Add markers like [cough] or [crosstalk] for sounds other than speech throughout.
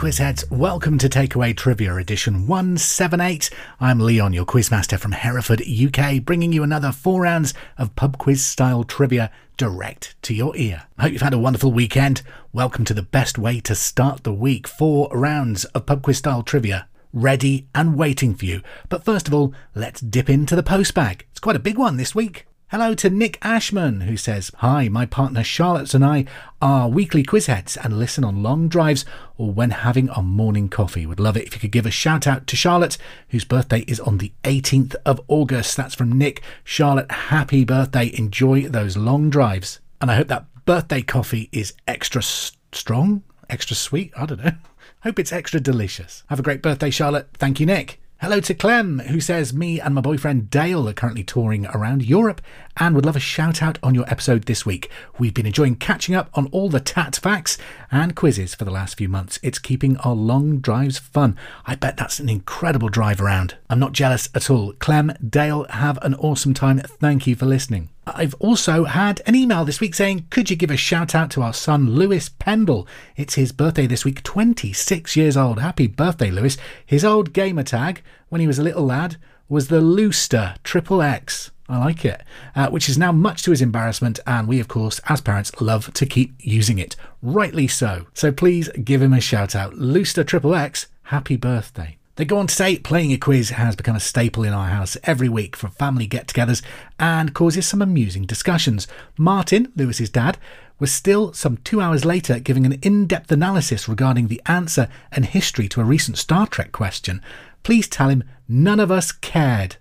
quiz heads. Welcome to Takeaway Trivia Edition 178. I'm Leon, your quizmaster from Hereford, UK, bringing you another four rounds of pub quiz style trivia direct to your ear. I hope you've had a wonderful weekend. Welcome to the best way to start the week. Four rounds of pub quiz style trivia ready and waiting for you. But first of all, let's dip into the postbag. It's quite a big one this week. Hello to Nick Ashman, who says, Hi, my partner Charlotte and I are weekly quiz heads and listen on long drives or when having a morning coffee. Would love it if you could give a shout out to Charlotte, whose birthday is on the 18th of August. That's from Nick. Charlotte, happy birthday. Enjoy those long drives. And I hope that birthday coffee is extra strong, extra sweet. I don't know. [laughs] Hope it's extra delicious. Have a great birthday, Charlotte. Thank you, Nick. Hello to Clem, who says, Me and my boyfriend Dale are currently touring around Europe and would love a shout out on your episode this week. We've been enjoying catching up on all the tat facts and quizzes for the last few months. It's keeping our long drives fun. I bet that's an incredible drive around. I'm not jealous at all. Clem, Dale, have an awesome time. Thank you for listening. I've also had an email this week saying, Could you give a shout out to our son Lewis Pendle? It's his birthday this week, 26 years old. Happy birthday, Lewis. His old gamer tag when he was a little lad was the Looster Triple X. I like it, uh, which is now much to his embarrassment, and we, of course, as parents, love to keep using it. Rightly so. So please give him a shout out. Looster Triple X, happy birthday. They go on to say playing a quiz has become a staple in our house every week for family get togethers and causes some amusing discussions. Martin, Lewis's dad, was still some two hours later giving an in depth analysis regarding the answer and history to a recent Star Trek question. Please tell him none of us cared.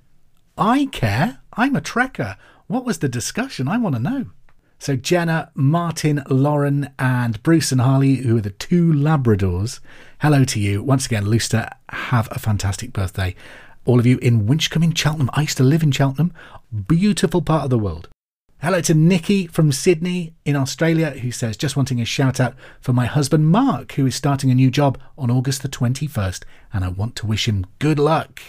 I care? I'm a Trekker. What was the discussion? I want to know. So, Jenna, Martin, Lauren, and Bruce and Harley, who are the two Labradors, hello to you. Once again, Looster, have a fantastic birthday. All of you in Winchcombe in Cheltenham. I used to live in Cheltenham. Beautiful part of the world. Hello to Nikki from Sydney in Australia, who says, just wanting a shout out for my husband Mark, who is starting a new job on August the 21st, and I want to wish him good luck.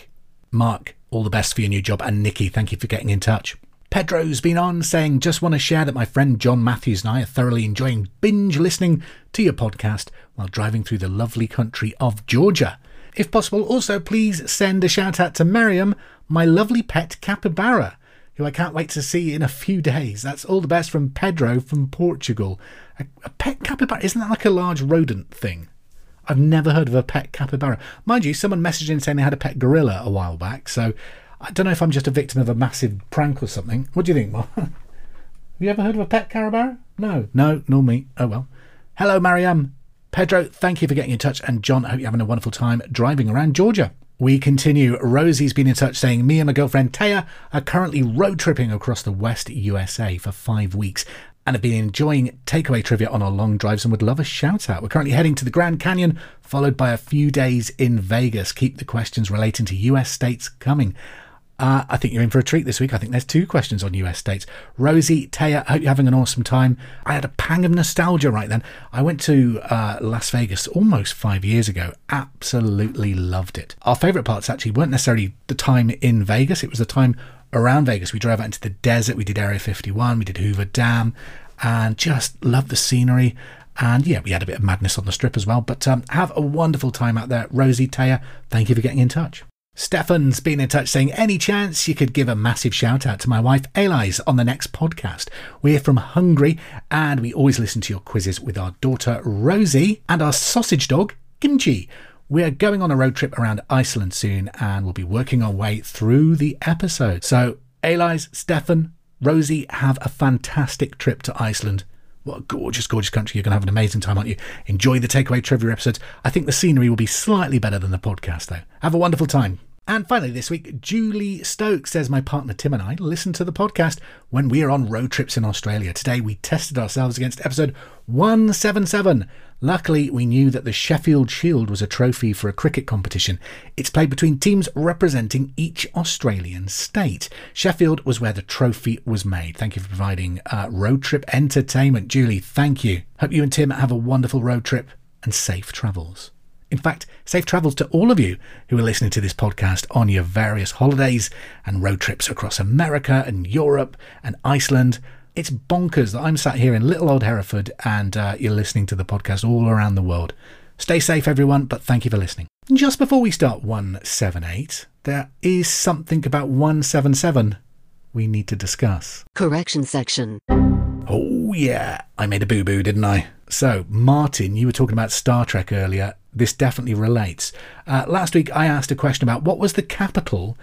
Mark, all the best for your new job, and Nikki, thank you for getting in touch. Pedro's been on saying, just want to share that my friend John Matthews and I are thoroughly enjoying binge listening to your podcast while driving through the lovely country of Georgia. If possible, also please send a shout out to Miriam, my lovely pet capybara, who I can't wait to see in a few days. That's all the best from Pedro from Portugal. A, a pet capybara, isn't that like a large rodent thing? I've never heard of a pet capybara. Mind you, someone messaged in saying they had a pet gorilla a while back, so I don't know if I'm just a victim of a massive prank or something. What do you think, Mark? [laughs] Have you ever heard of a pet capybara? No, no, nor me. Oh well. Hello, Mariam. Pedro, thank you for getting in touch. And John, I hope you're having a wonderful time driving around Georgia. We continue. Rosie's been in touch saying, Me and my girlfriend Taya are currently road tripping across the West USA for five weeks and have been enjoying takeaway trivia on our long drives and would love a shout out. We're currently heading to the Grand Canyon, followed by a few days in Vegas. Keep the questions relating to US states coming. Uh, I think you're in for a treat this week. I think there's two questions on US states. Rosie, Taya, I hope you're having an awesome time. I had a pang of nostalgia right then. I went to uh, Las Vegas almost five years ago. Absolutely loved it. Our favourite parts actually weren't necessarily the time in Vegas, it was the time around Vegas. We drove out into the desert, we did Area 51, we did Hoover Dam, and just loved the scenery. And yeah, we had a bit of madness on the strip as well. But um, have a wonderful time out there. Rosie, Taya, thank you for getting in touch. Stefan's been in touch saying, any chance you could give a massive shout out to my wife Elise on the next podcast? We're from Hungary and we always listen to your quizzes with our daughter Rosie and our sausage dog Kimchi. We're going on a road trip around Iceland soon and we'll be working our way through the episode. So, Elise, Stefan, Rosie, have a fantastic trip to Iceland. What a gorgeous, gorgeous country. You're going to have an amazing time, aren't you? Enjoy the takeaway trivia episodes. I think the scenery will be slightly better than the podcast, though. Have a wonderful time. And finally, this week, Julie Stokes says my partner Tim and I listen to the podcast when we are on road trips in Australia. Today, we tested ourselves against episode 177. Luckily, we knew that the Sheffield Shield was a trophy for a cricket competition. It's played between teams representing each Australian state. Sheffield was where the trophy was made. Thank you for providing uh, road trip entertainment. Julie, thank you. Hope you and Tim have a wonderful road trip and safe travels. In fact, safe travels to all of you who are listening to this podcast on your various holidays and road trips across America and Europe and Iceland. It's bonkers that I'm sat here in little old Hereford and uh, you're listening to the podcast all around the world. Stay safe, everyone, but thank you for listening. Just before we start 178, there is something about 177 we need to discuss. Correction section. Oh, yeah, I made a boo boo, didn't I? So, Martin, you were talking about Star Trek earlier. This definitely relates. Uh, last week, I asked a question about what was the capital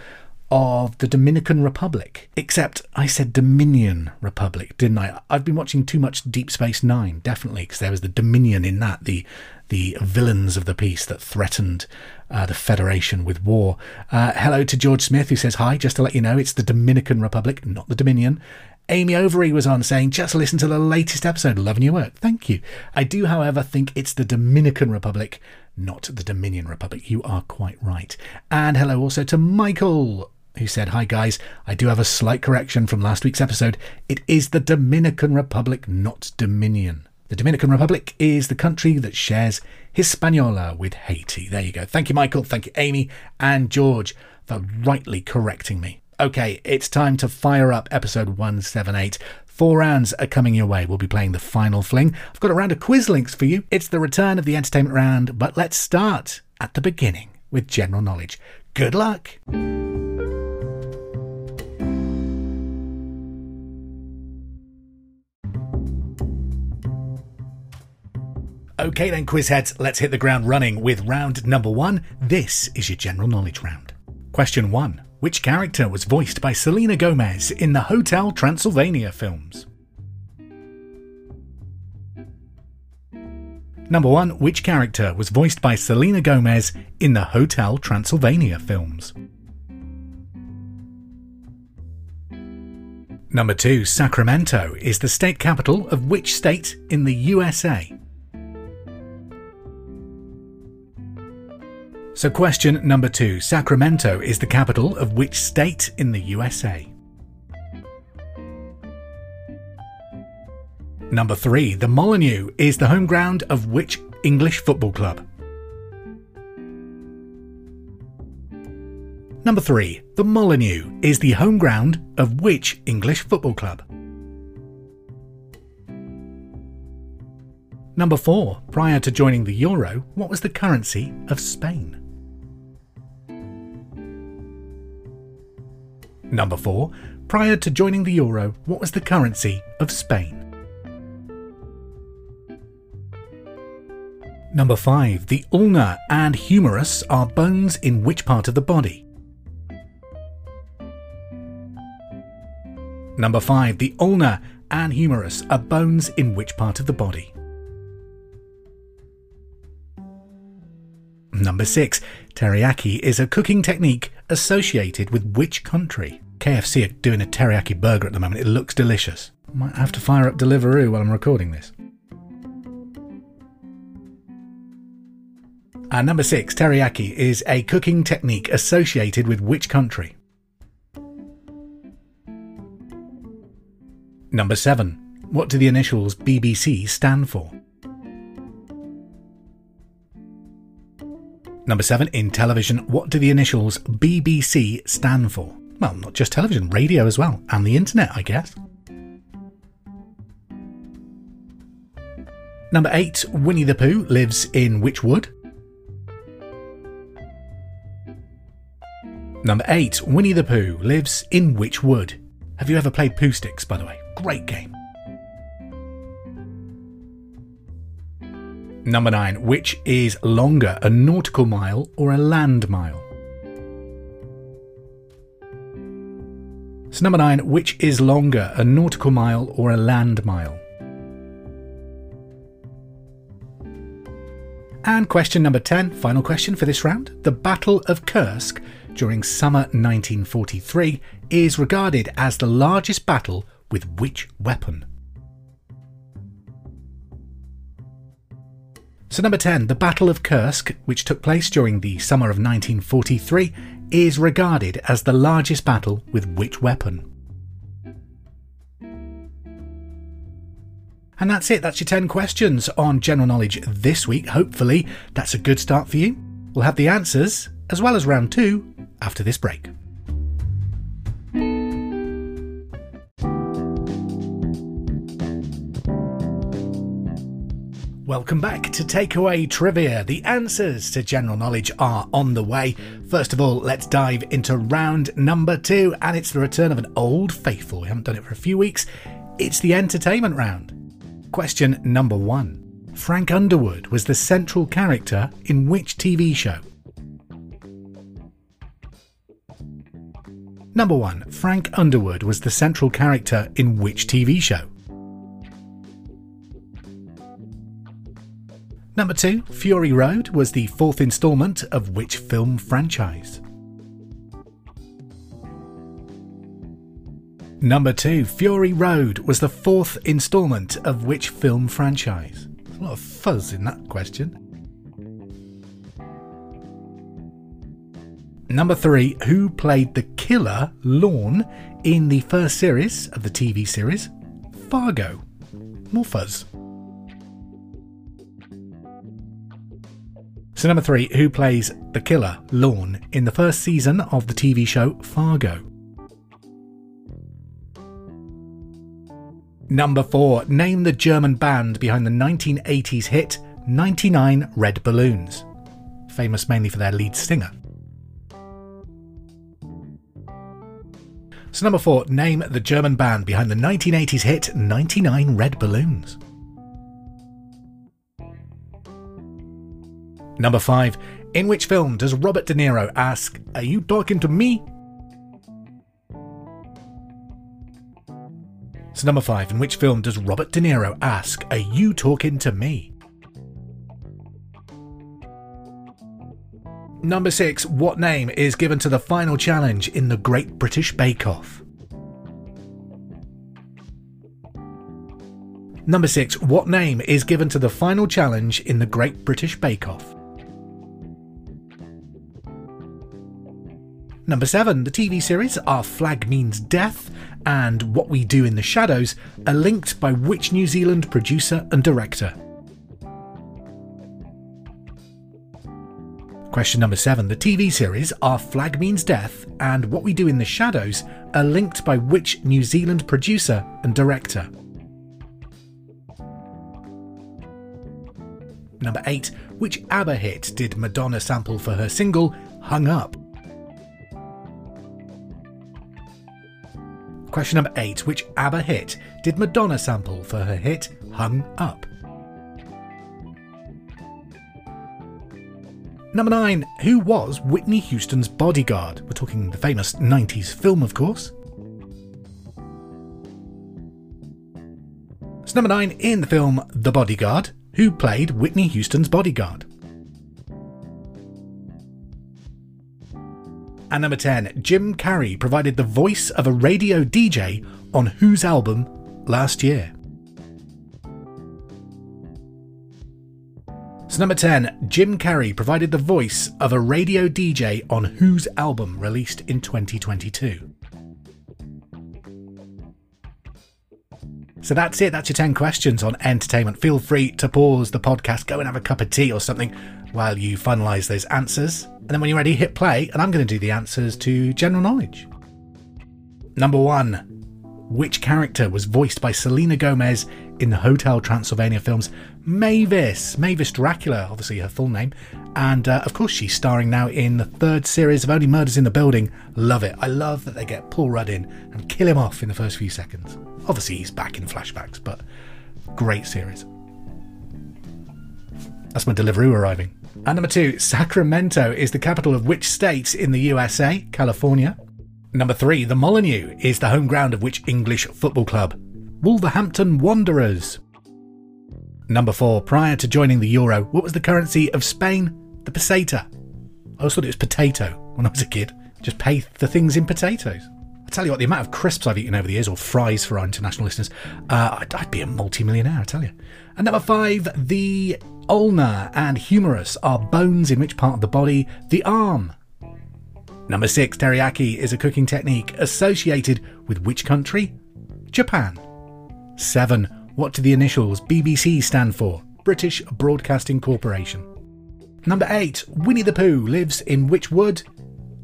of the Dominican Republic. Except I said Dominion Republic, didn't I? I've been watching too much Deep Space Nine, definitely, because there was the Dominion in that, the the villains of the piece that threatened uh, the Federation with war. Uh, hello to George Smith, who says hi. Just to let you know, it's the Dominican Republic, not the Dominion. Amy Overy was on saying, just listen to the latest episode. Loving your work. Thank you. I do, however, think it's the Dominican Republic, not the Dominion Republic. You are quite right. And hello also to Michael, who said, Hi guys, I do have a slight correction from last week's episode. It is the Dominican Republic, not Dominion. The Dominican Republic is the country that shares Hispaniola with Haiti. There you go. Thank you, Michael. Thank you, Amy and George, for rightly correcting me. Okay, it's time to fire up episode 178. Four rounds are coming your way. We'll be playing the final fling. I've got a round of quiz links for you. It's the return of the entertainment round, but let's start at the beginning with general knowledge. Good luck. Okay, then, quiz heads, let's hit the ground running with round number one. This is your general knowledge round. Question one Which character was voiced by Selena Gomez in the Hotel Transylvania films? Number one Which character was voiced by Selena Gomez in the Hotel Transylvania films? Number two Sacramento is the state capital of which state in the USA? So, question number two Sacramento is the capital of which state in the USA? Number three, the Molineux is the home ground of which English football club? Number three, the Molineux is the home ground of which English football club? Number four, prior to joining the euro, what was the currency of Spain? Number 4. Prior to joining the euro, what was the currency of Spain? Number 5. The ulna and humerus are bones in which part of the body? Number 5. The ulna and humerus are bones in which part of the body? Number 6. Teriyaki is a cooking technique associated with which country? KFC are doing a teriyaki burger at the moment. It looks delicious. Might have to fire up Deliveroo while I'm recording this. And number 6. Teriyaki is a cooking technique associated with which country? Number 7. What do the initials BBC stand for? Number seven, in television, what do the initials BBC stand for? Well, not just television, radio as well, and the internet, I guess. Number eight, Winnie the Pooh lives in which wood? Number eight, Winnie the Pooh lives in which wood? Have you ever played Pooh Sticks, by the way? Great game. Number nine, which is longer, a nautical mile or a land mile? So, number nine, which is longer, a nautical mile or a land mile? And question number 10, final question for this round. The Battle of Kursk during summer 1943 is regarded as the largest battle with which weapon? So, number 10, the Battle of Kursk, which took place during the summer of 1943, is regarded as the largest battle with which weapon? And that's it, that's your 10 questions on general knowledge this week. Hopefully, that's a good start for you. We'll have the answers, as well as round two, after this break. Welcome back to Takeaway Trivia. The answers to general knowledge are on the way. First of all, let's dive into round number two, and it's the return of an old faithful. We haven't done it for a few weeks. It's the entertainment round. Question number one Frank Underwood was the central character in which TV show? Number one Frank Underwood was the central character in which TV show? Number two, Fury Road was the fourth instalment of which film franchise? Number two, Fury Road was the fourth instalment of which film franchise? There's a lot of fuzz in that question. Number three, who played the killer Lorne in the first series of the TV series Fargo? More fuzz. So, number three, who plays the killer, Lorne, in the first season of the TV show Fargo? Number four, name the German band behind the 1980s hit 99 Red Balloons, famous mainly for their lead singer. So, number four, name the German band behind the 1980s hit 99 Red Balloons. Number 5. In which film does Robert De Niro ask, Are you talking to me? So, number 5. In which film does Robert De Niro ask, Are you talking to me? Number 6. What name is given to the final challenge in the Great British Bake Off? Number 6. What name is given to the final challenge in the Great British Bake Off? Number 7, the TV series Our Flag Means Death and What We Do in the Shadows are linked by which New Zealand producer and director? Question number 7, the TV series Our Flag Means Death and What We Do in the Shadows are linked by which New Zealand producer and director? Number 8, which ABBA hit did Madonna sample for her single Hung Up? Question number eight Which ABBA hit did Madonna sample for her hit Hung Up? Number nine Who was Whitney Houston's bodyguard? We're talking the famous 90s film, of course. So, number nine in the film The Bodyguard, who played Whitney Houston's bodyguard? And number 10, Jim Carrey provided the voice of a radio DJ on whose album last year? So, number 10, Jim Carrey provided the voice of a radio DJ on whose album released in 2022? So that's it. That's your 10 questions on entertainment. Feel free to pause the podcast, go and have a cup of tea or something while you finalise those answers. And then when you're ready, hit play, and I'm going to do the answers to general knowledge. Number one Which character was voiced by Selena Gomez in the Hotel Transylvania films Mavis? Mavis Dracula, obviously her full name. And uh, of course, she's starring now in the third series of Only Murders in the Building. Love it. I love that they get Paul Rudd in and kill him off in the first few seconds. Obviously, he's back in flashbacks, but great series. That's my Deliveroo arriving. And number two, Sacramento is the capital of which state in the USA? California. Number three, the Molineux is the home ground of which English football club? Wolverhampton Wanderers. Number four, prior to joining the euro, what was the currency of Spain? The peseta. I always thought it was potato when I was a kid. Just pay the things in potatoes. I tell you what, the amount of crisps I've eaten over the years, or fries for our international listeners, uh, I'd, I'd be a multi-millionaire, I tell you. And number five, the ulna and humerus are bones in which part of the body? The arm. Number six, teriyaki is a cooking technique associated with which country? Japan. Seven, what do the initials BBC stand for? British Broadcasting Corporation. Number eight, Winnie the Pooh lives in which wood?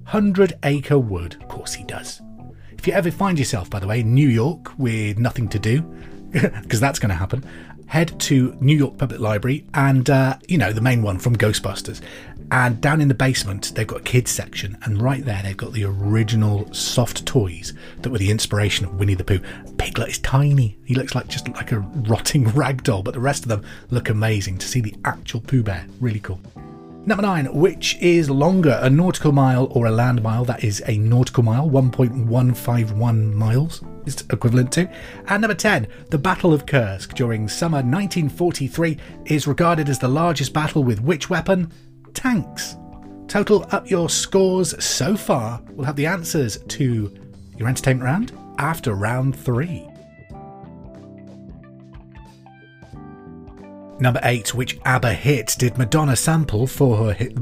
Hundred Acre Wood. Of course he does. If you ever find yourself, by the way, in New York with nothing to do, [laughs] because that's going to happen. Head to New York Public Library and, uh, you know, the main one from Ghostbusters. And down in the basement, they've got a kids section, and right there, they've got the original soft toys that were the inspiration of Winnie the Pooh. Piglet is tiny; he looks like just like a rotting [laughs] rag doll, but the rest of them look amazing. To see the actual Pooh Bear, really cool. Number nine, which is longer, a nautical mile or a land mile? That is a nautical mile, 1.151 miles is equivalent to. And number 10, the Battle of Kursk during summer 1943 is regarded as the largest battle with which weapon? Tanks. Total up your scores so far. We'll have the answers to your entertainment round after round three. Number eight, which ABBA hit did Madonna sample for her hit?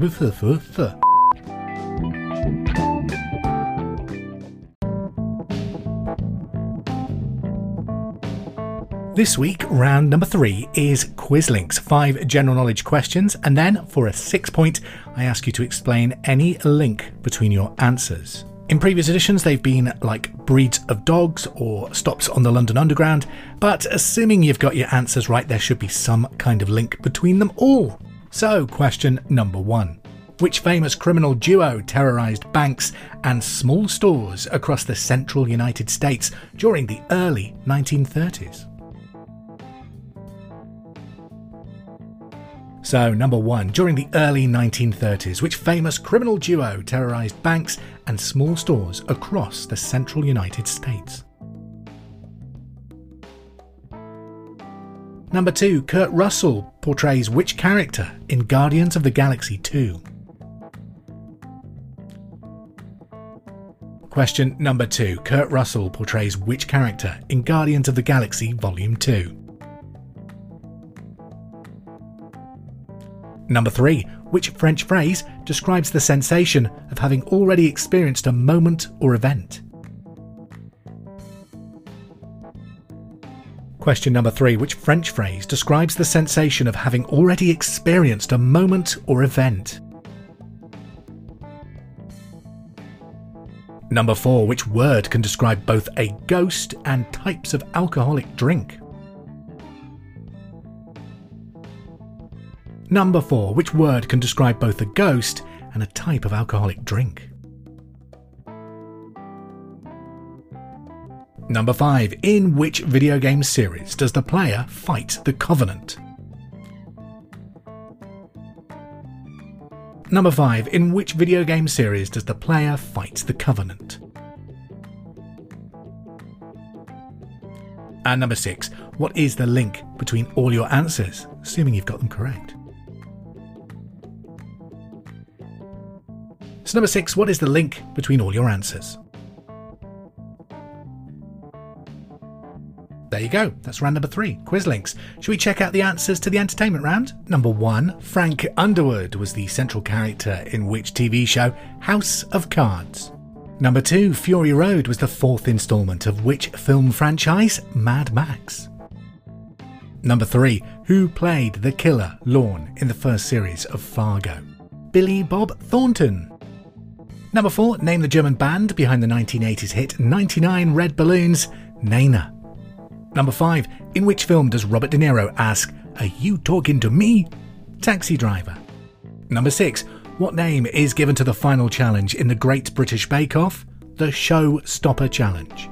This week, round number three is Quizlinks, five general knowledge questions, and then for a six point, I ask you to explain any link between your answers. In previous editions, they've been like breeds of dogs or stops on the London Underground, but assuming you've got your answers right, there should be some kind of link between them all. So, question number one. Which famous criminal duo terrorized banks and small stores across the central United States during the early 1930s? So, number one, during the early 1930s, which famous criminal duo terrorized banks and small stores across the central United States? Number two, Kurt Russell portrays which character in Guardians of the Galaxy 2? Question number two, Kurt Russell portrays which character in Guardians of the Galaxy Volume 2? Number three, which French phrase describes the sensation of having already experienced a moment or event? Question number three, which French phrase describes the sensation of having already experienced a moment or event? Number four, which word can describe both a ghost and types of alcoholic drink? Number 4. Which word can describe both a ghost and a type of alcoholic drink? Number 5. In which video game series does the player fight the Covenant? Number 5. In which video game series does the player fight the Covenant? And number 6. What is the link between all your answers, assuming you've got them correct? So, number six, what is the link between all your answers? There you go. That's round number three, quiz links. Should we check out the answers to the entertainment round? Number one, Frank Underwood was the central character in which TV show House of Cards? Number two, Fury Road was the fourth instalment of which film franchise? Mad Max. Number three, who played the killer Lorne in the first series of Fargo? Billy Bob Thornton. Number 4, name the German band behind the 1980s hit 99 Red Balloons, Nena. Number 5, in which film does Robert De Niro ask, Are you talking to me? Taxi Driver. Number 6, what name is given to the final challenge in the Great British Bake Off? The Show Stopper Challenge.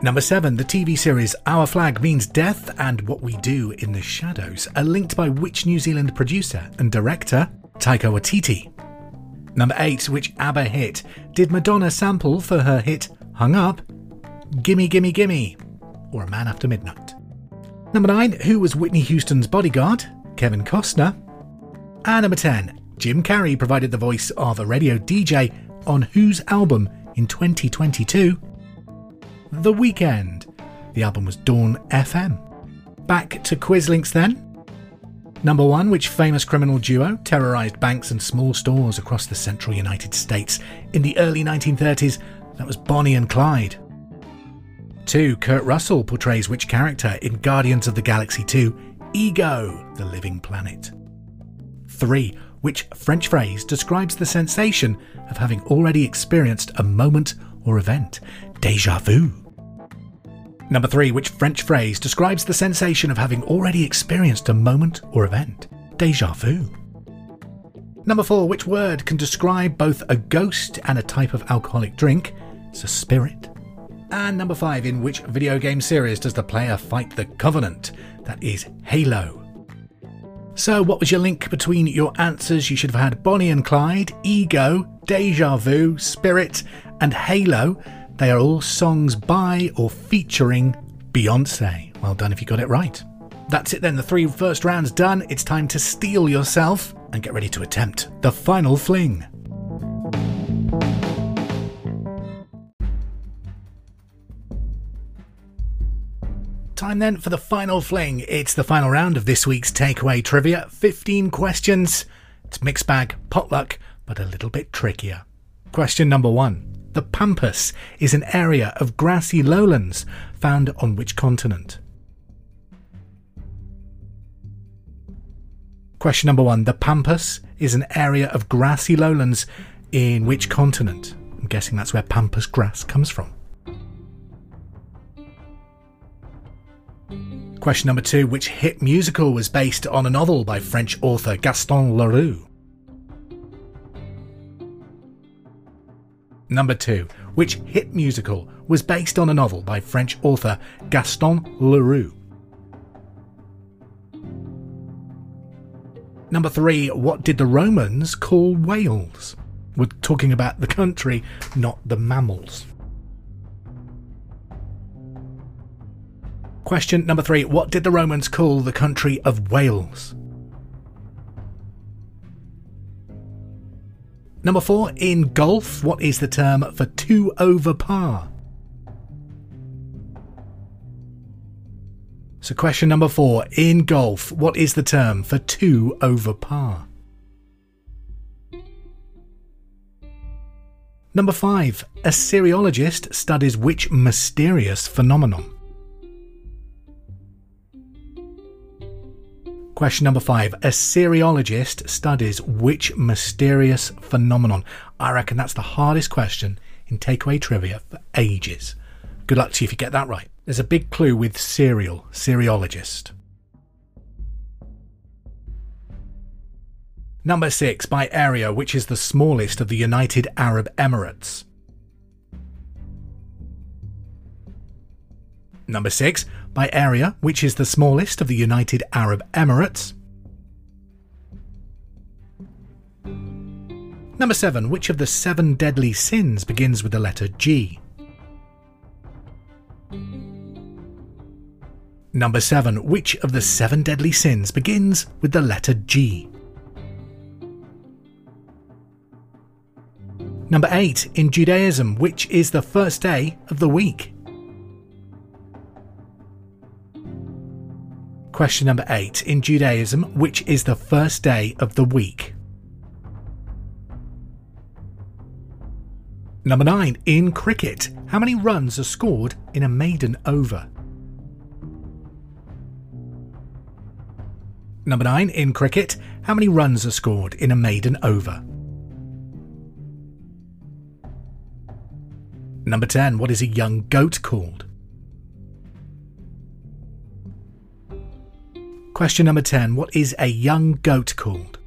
Number 7, the TV series Our Flag Means Death and What We Do in the Shadows are linked by which New Zealand producer and director? Taika Waititi. Number 8, which ABBA hit did Madonna sample for her hit Hung Up? Gimme Gimme Gimme, or A Man After Midnight. Number 9, who was Whitney Houston's bodyguard? Kevin Costner. And number 10, Jim Carrey provided the voice of a radio DJ on whose album in 2022? The Weeknd. The album was Dawn FM. Back to Quizlinks then. Number one, which famous criminal duo terrorized banks and small stores across the central United States in the early 1930s? That was Bonnie and Clyde. 2. Kurt Russell portrays which character in Guardians of the Galaxy 2? Ego, the living planet. 3. Which French phrase describes the sensation of having already experienced a moment or event? Deja vu. Number three, which French phrase describes the sensation of having already experienced a moment or event? Deja vu. Number four, which word can describe both a ghost and a type of alcoholic drink? It's a spirit. And number five, in which video game series does the player fight the Covenant? That is Halo. So, what was your link between your answers? You should have had Bonnie and Clyde, Ego, Deja Vu, Spirit, and Halo. They are all songs by or featuring Beyonce. Well done if you got it right. That's it then, the three first rounds done. It's time to steel yourself and get ready to attempt the final fling. Time then for the final fling. It's the final round of this week's takeaway trivia. 15 questions. It's mixed bag, potluck, but a little bit trickier. Question number one. The Pampas is an area of grassy lowlands found on which continent? Question number one. The Pampas is an area of grassy lowlands in which continent? I'm guessing that's where Pampas grass comes from. Question number two. Which hit musical was based on a novel by French author Gaston Leroux? Number two, which hit musical was based on a novel by French author Gaston Leroux? Number three, what did the Romans call whales? We're talking about the country, not the mammals. Question number three, what did the Romans call the country of Wales? Number four, in golf, what is the term for two over par? So, question number four, in golf, what is the term for two over par? Number five, a cereologist studies which mysterious phenomenon? Question number five. A cereologist studies which mysterious phenomenon? I reckon that's the hardest question in takeaway trivia for ages. Good luck to you if you get that right. There's a big clue with cereal, cereologist. Number six, by area, which is the smallest of the United Arab Emirates? Number six, by area, which is the smallest of the United Arab Emirates. Number 7. Which of the seven deadly sins begins with the letter G? Number 7. Which of the seven deadly sins begins with the letter G? Number 8. In Judaism, which is the first day of the week? Question number eight. In Judaism, which is the first day of the week? Number nine. In cricket, how many runs are scored in a maiden over? Number nine. In cricket, how many runs are scored in a maiden over? Number 10. What is a young goat called? Question number 10 What is a young goat called?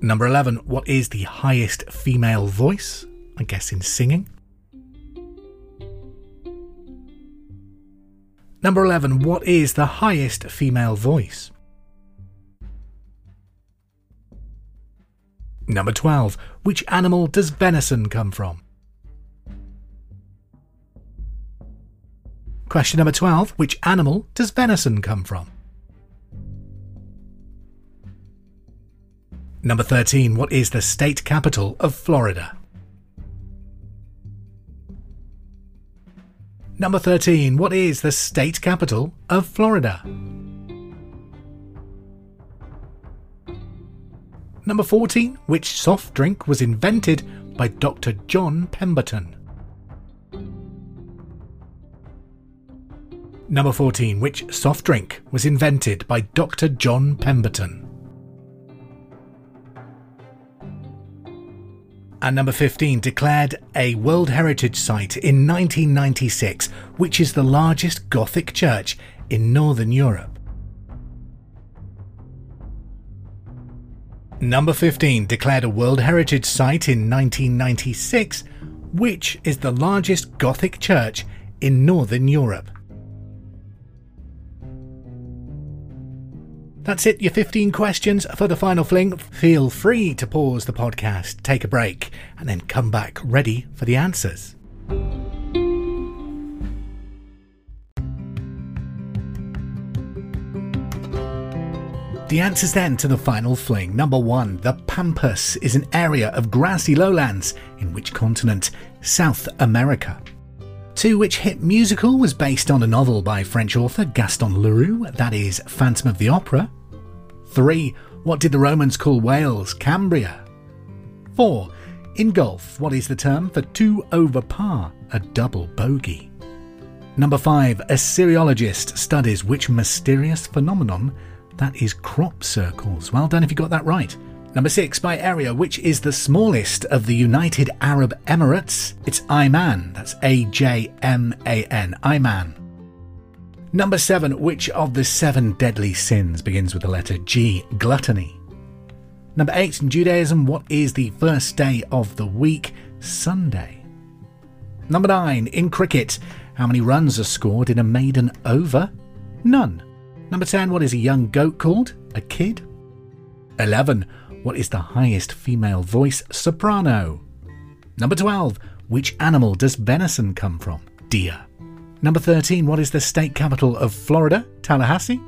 Number 11 What is the highest female voice? I guess in singing. Number 11 What is the highest female voice? Number 12 Which animal does venison come from? Question number 12 Which animal does venison come from? Number 13 What is the state capital of Florida? Number 13 What is the state capital of Florida? Number 14 Which soft drink was invented by Dr. John Pemberton? Number 14. Which soft drink was invented by Dr. John Pemberton? And number 15 declared a World Heritage Site in 1996, which is the largest Gothic church in Northern Europe. Number 15 declared a World Heritage Site in 1996, which is the largest Gothic church in Northern Europe. That's it, your 15 questions for the final fling. Feel free to pause the podcast, take a break, and then come back ready for the answers. The answers then to the final fling. Number one, the Pampas is an area of grassy lowlands in which continent? South America. Two, which hit musical was based on a novel by French author Gaston Leroux, that is Phantom of the Opera. Three, what did the Romans call Wales? Cambria. Four, in golf, what is the term for two over par? A double bogey. Number five, a cereologist studies which mysterious phenomenon that is crop circles. Well done if you got that right. Number six, by area, which is the smallest of the United Arab Emirates? It's Ajman. That's A J M A N. Ajman. Number seven, which of the seven deadly sins begins with the letter G? Gluttony. Number eight, in Judaism, what is the first day of the week? Sunday. Number nine, in cricket, how many runs are scored in a maiden over? None. Number 10, what is a young goat called? A kid. 11, what is the highest female voice soprano? Number 12, which animal does venison come from? Deer. Number 13, what is the state capital of Florida? Tallahassee.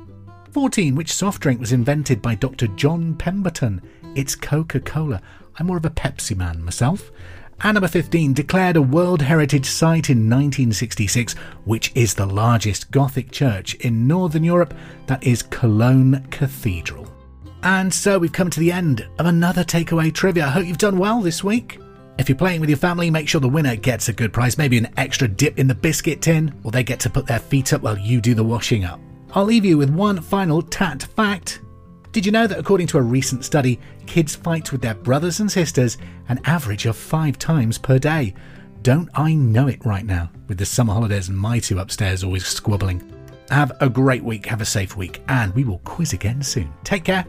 14, which soft drink was invented by Dr. John Pemberton? It's Coca Cola. I'm more of a Pepsi man myself. And number 15 declared a World Heritage Site in 1966, which is the largest Gothic church in Northern Europe, that is Cologne Cathedral. And so we've come to the end of another takeaway trivia. I hope you've done well this week. If you're playing with your family, make sure the winner gets a good prize, maybe an extra dip in the biscuit tin, or they get to put their feet up while you do the washing up. I'll leave you with one final tat fact. Did you know that according to a recent study, kids fight with their brothers and sisters an average of five times per day? Don't I know it right now, with the summer holidays and my two upstairs always squabbling. Have a great week, have a safe week, and we will quiz again soon. Take care.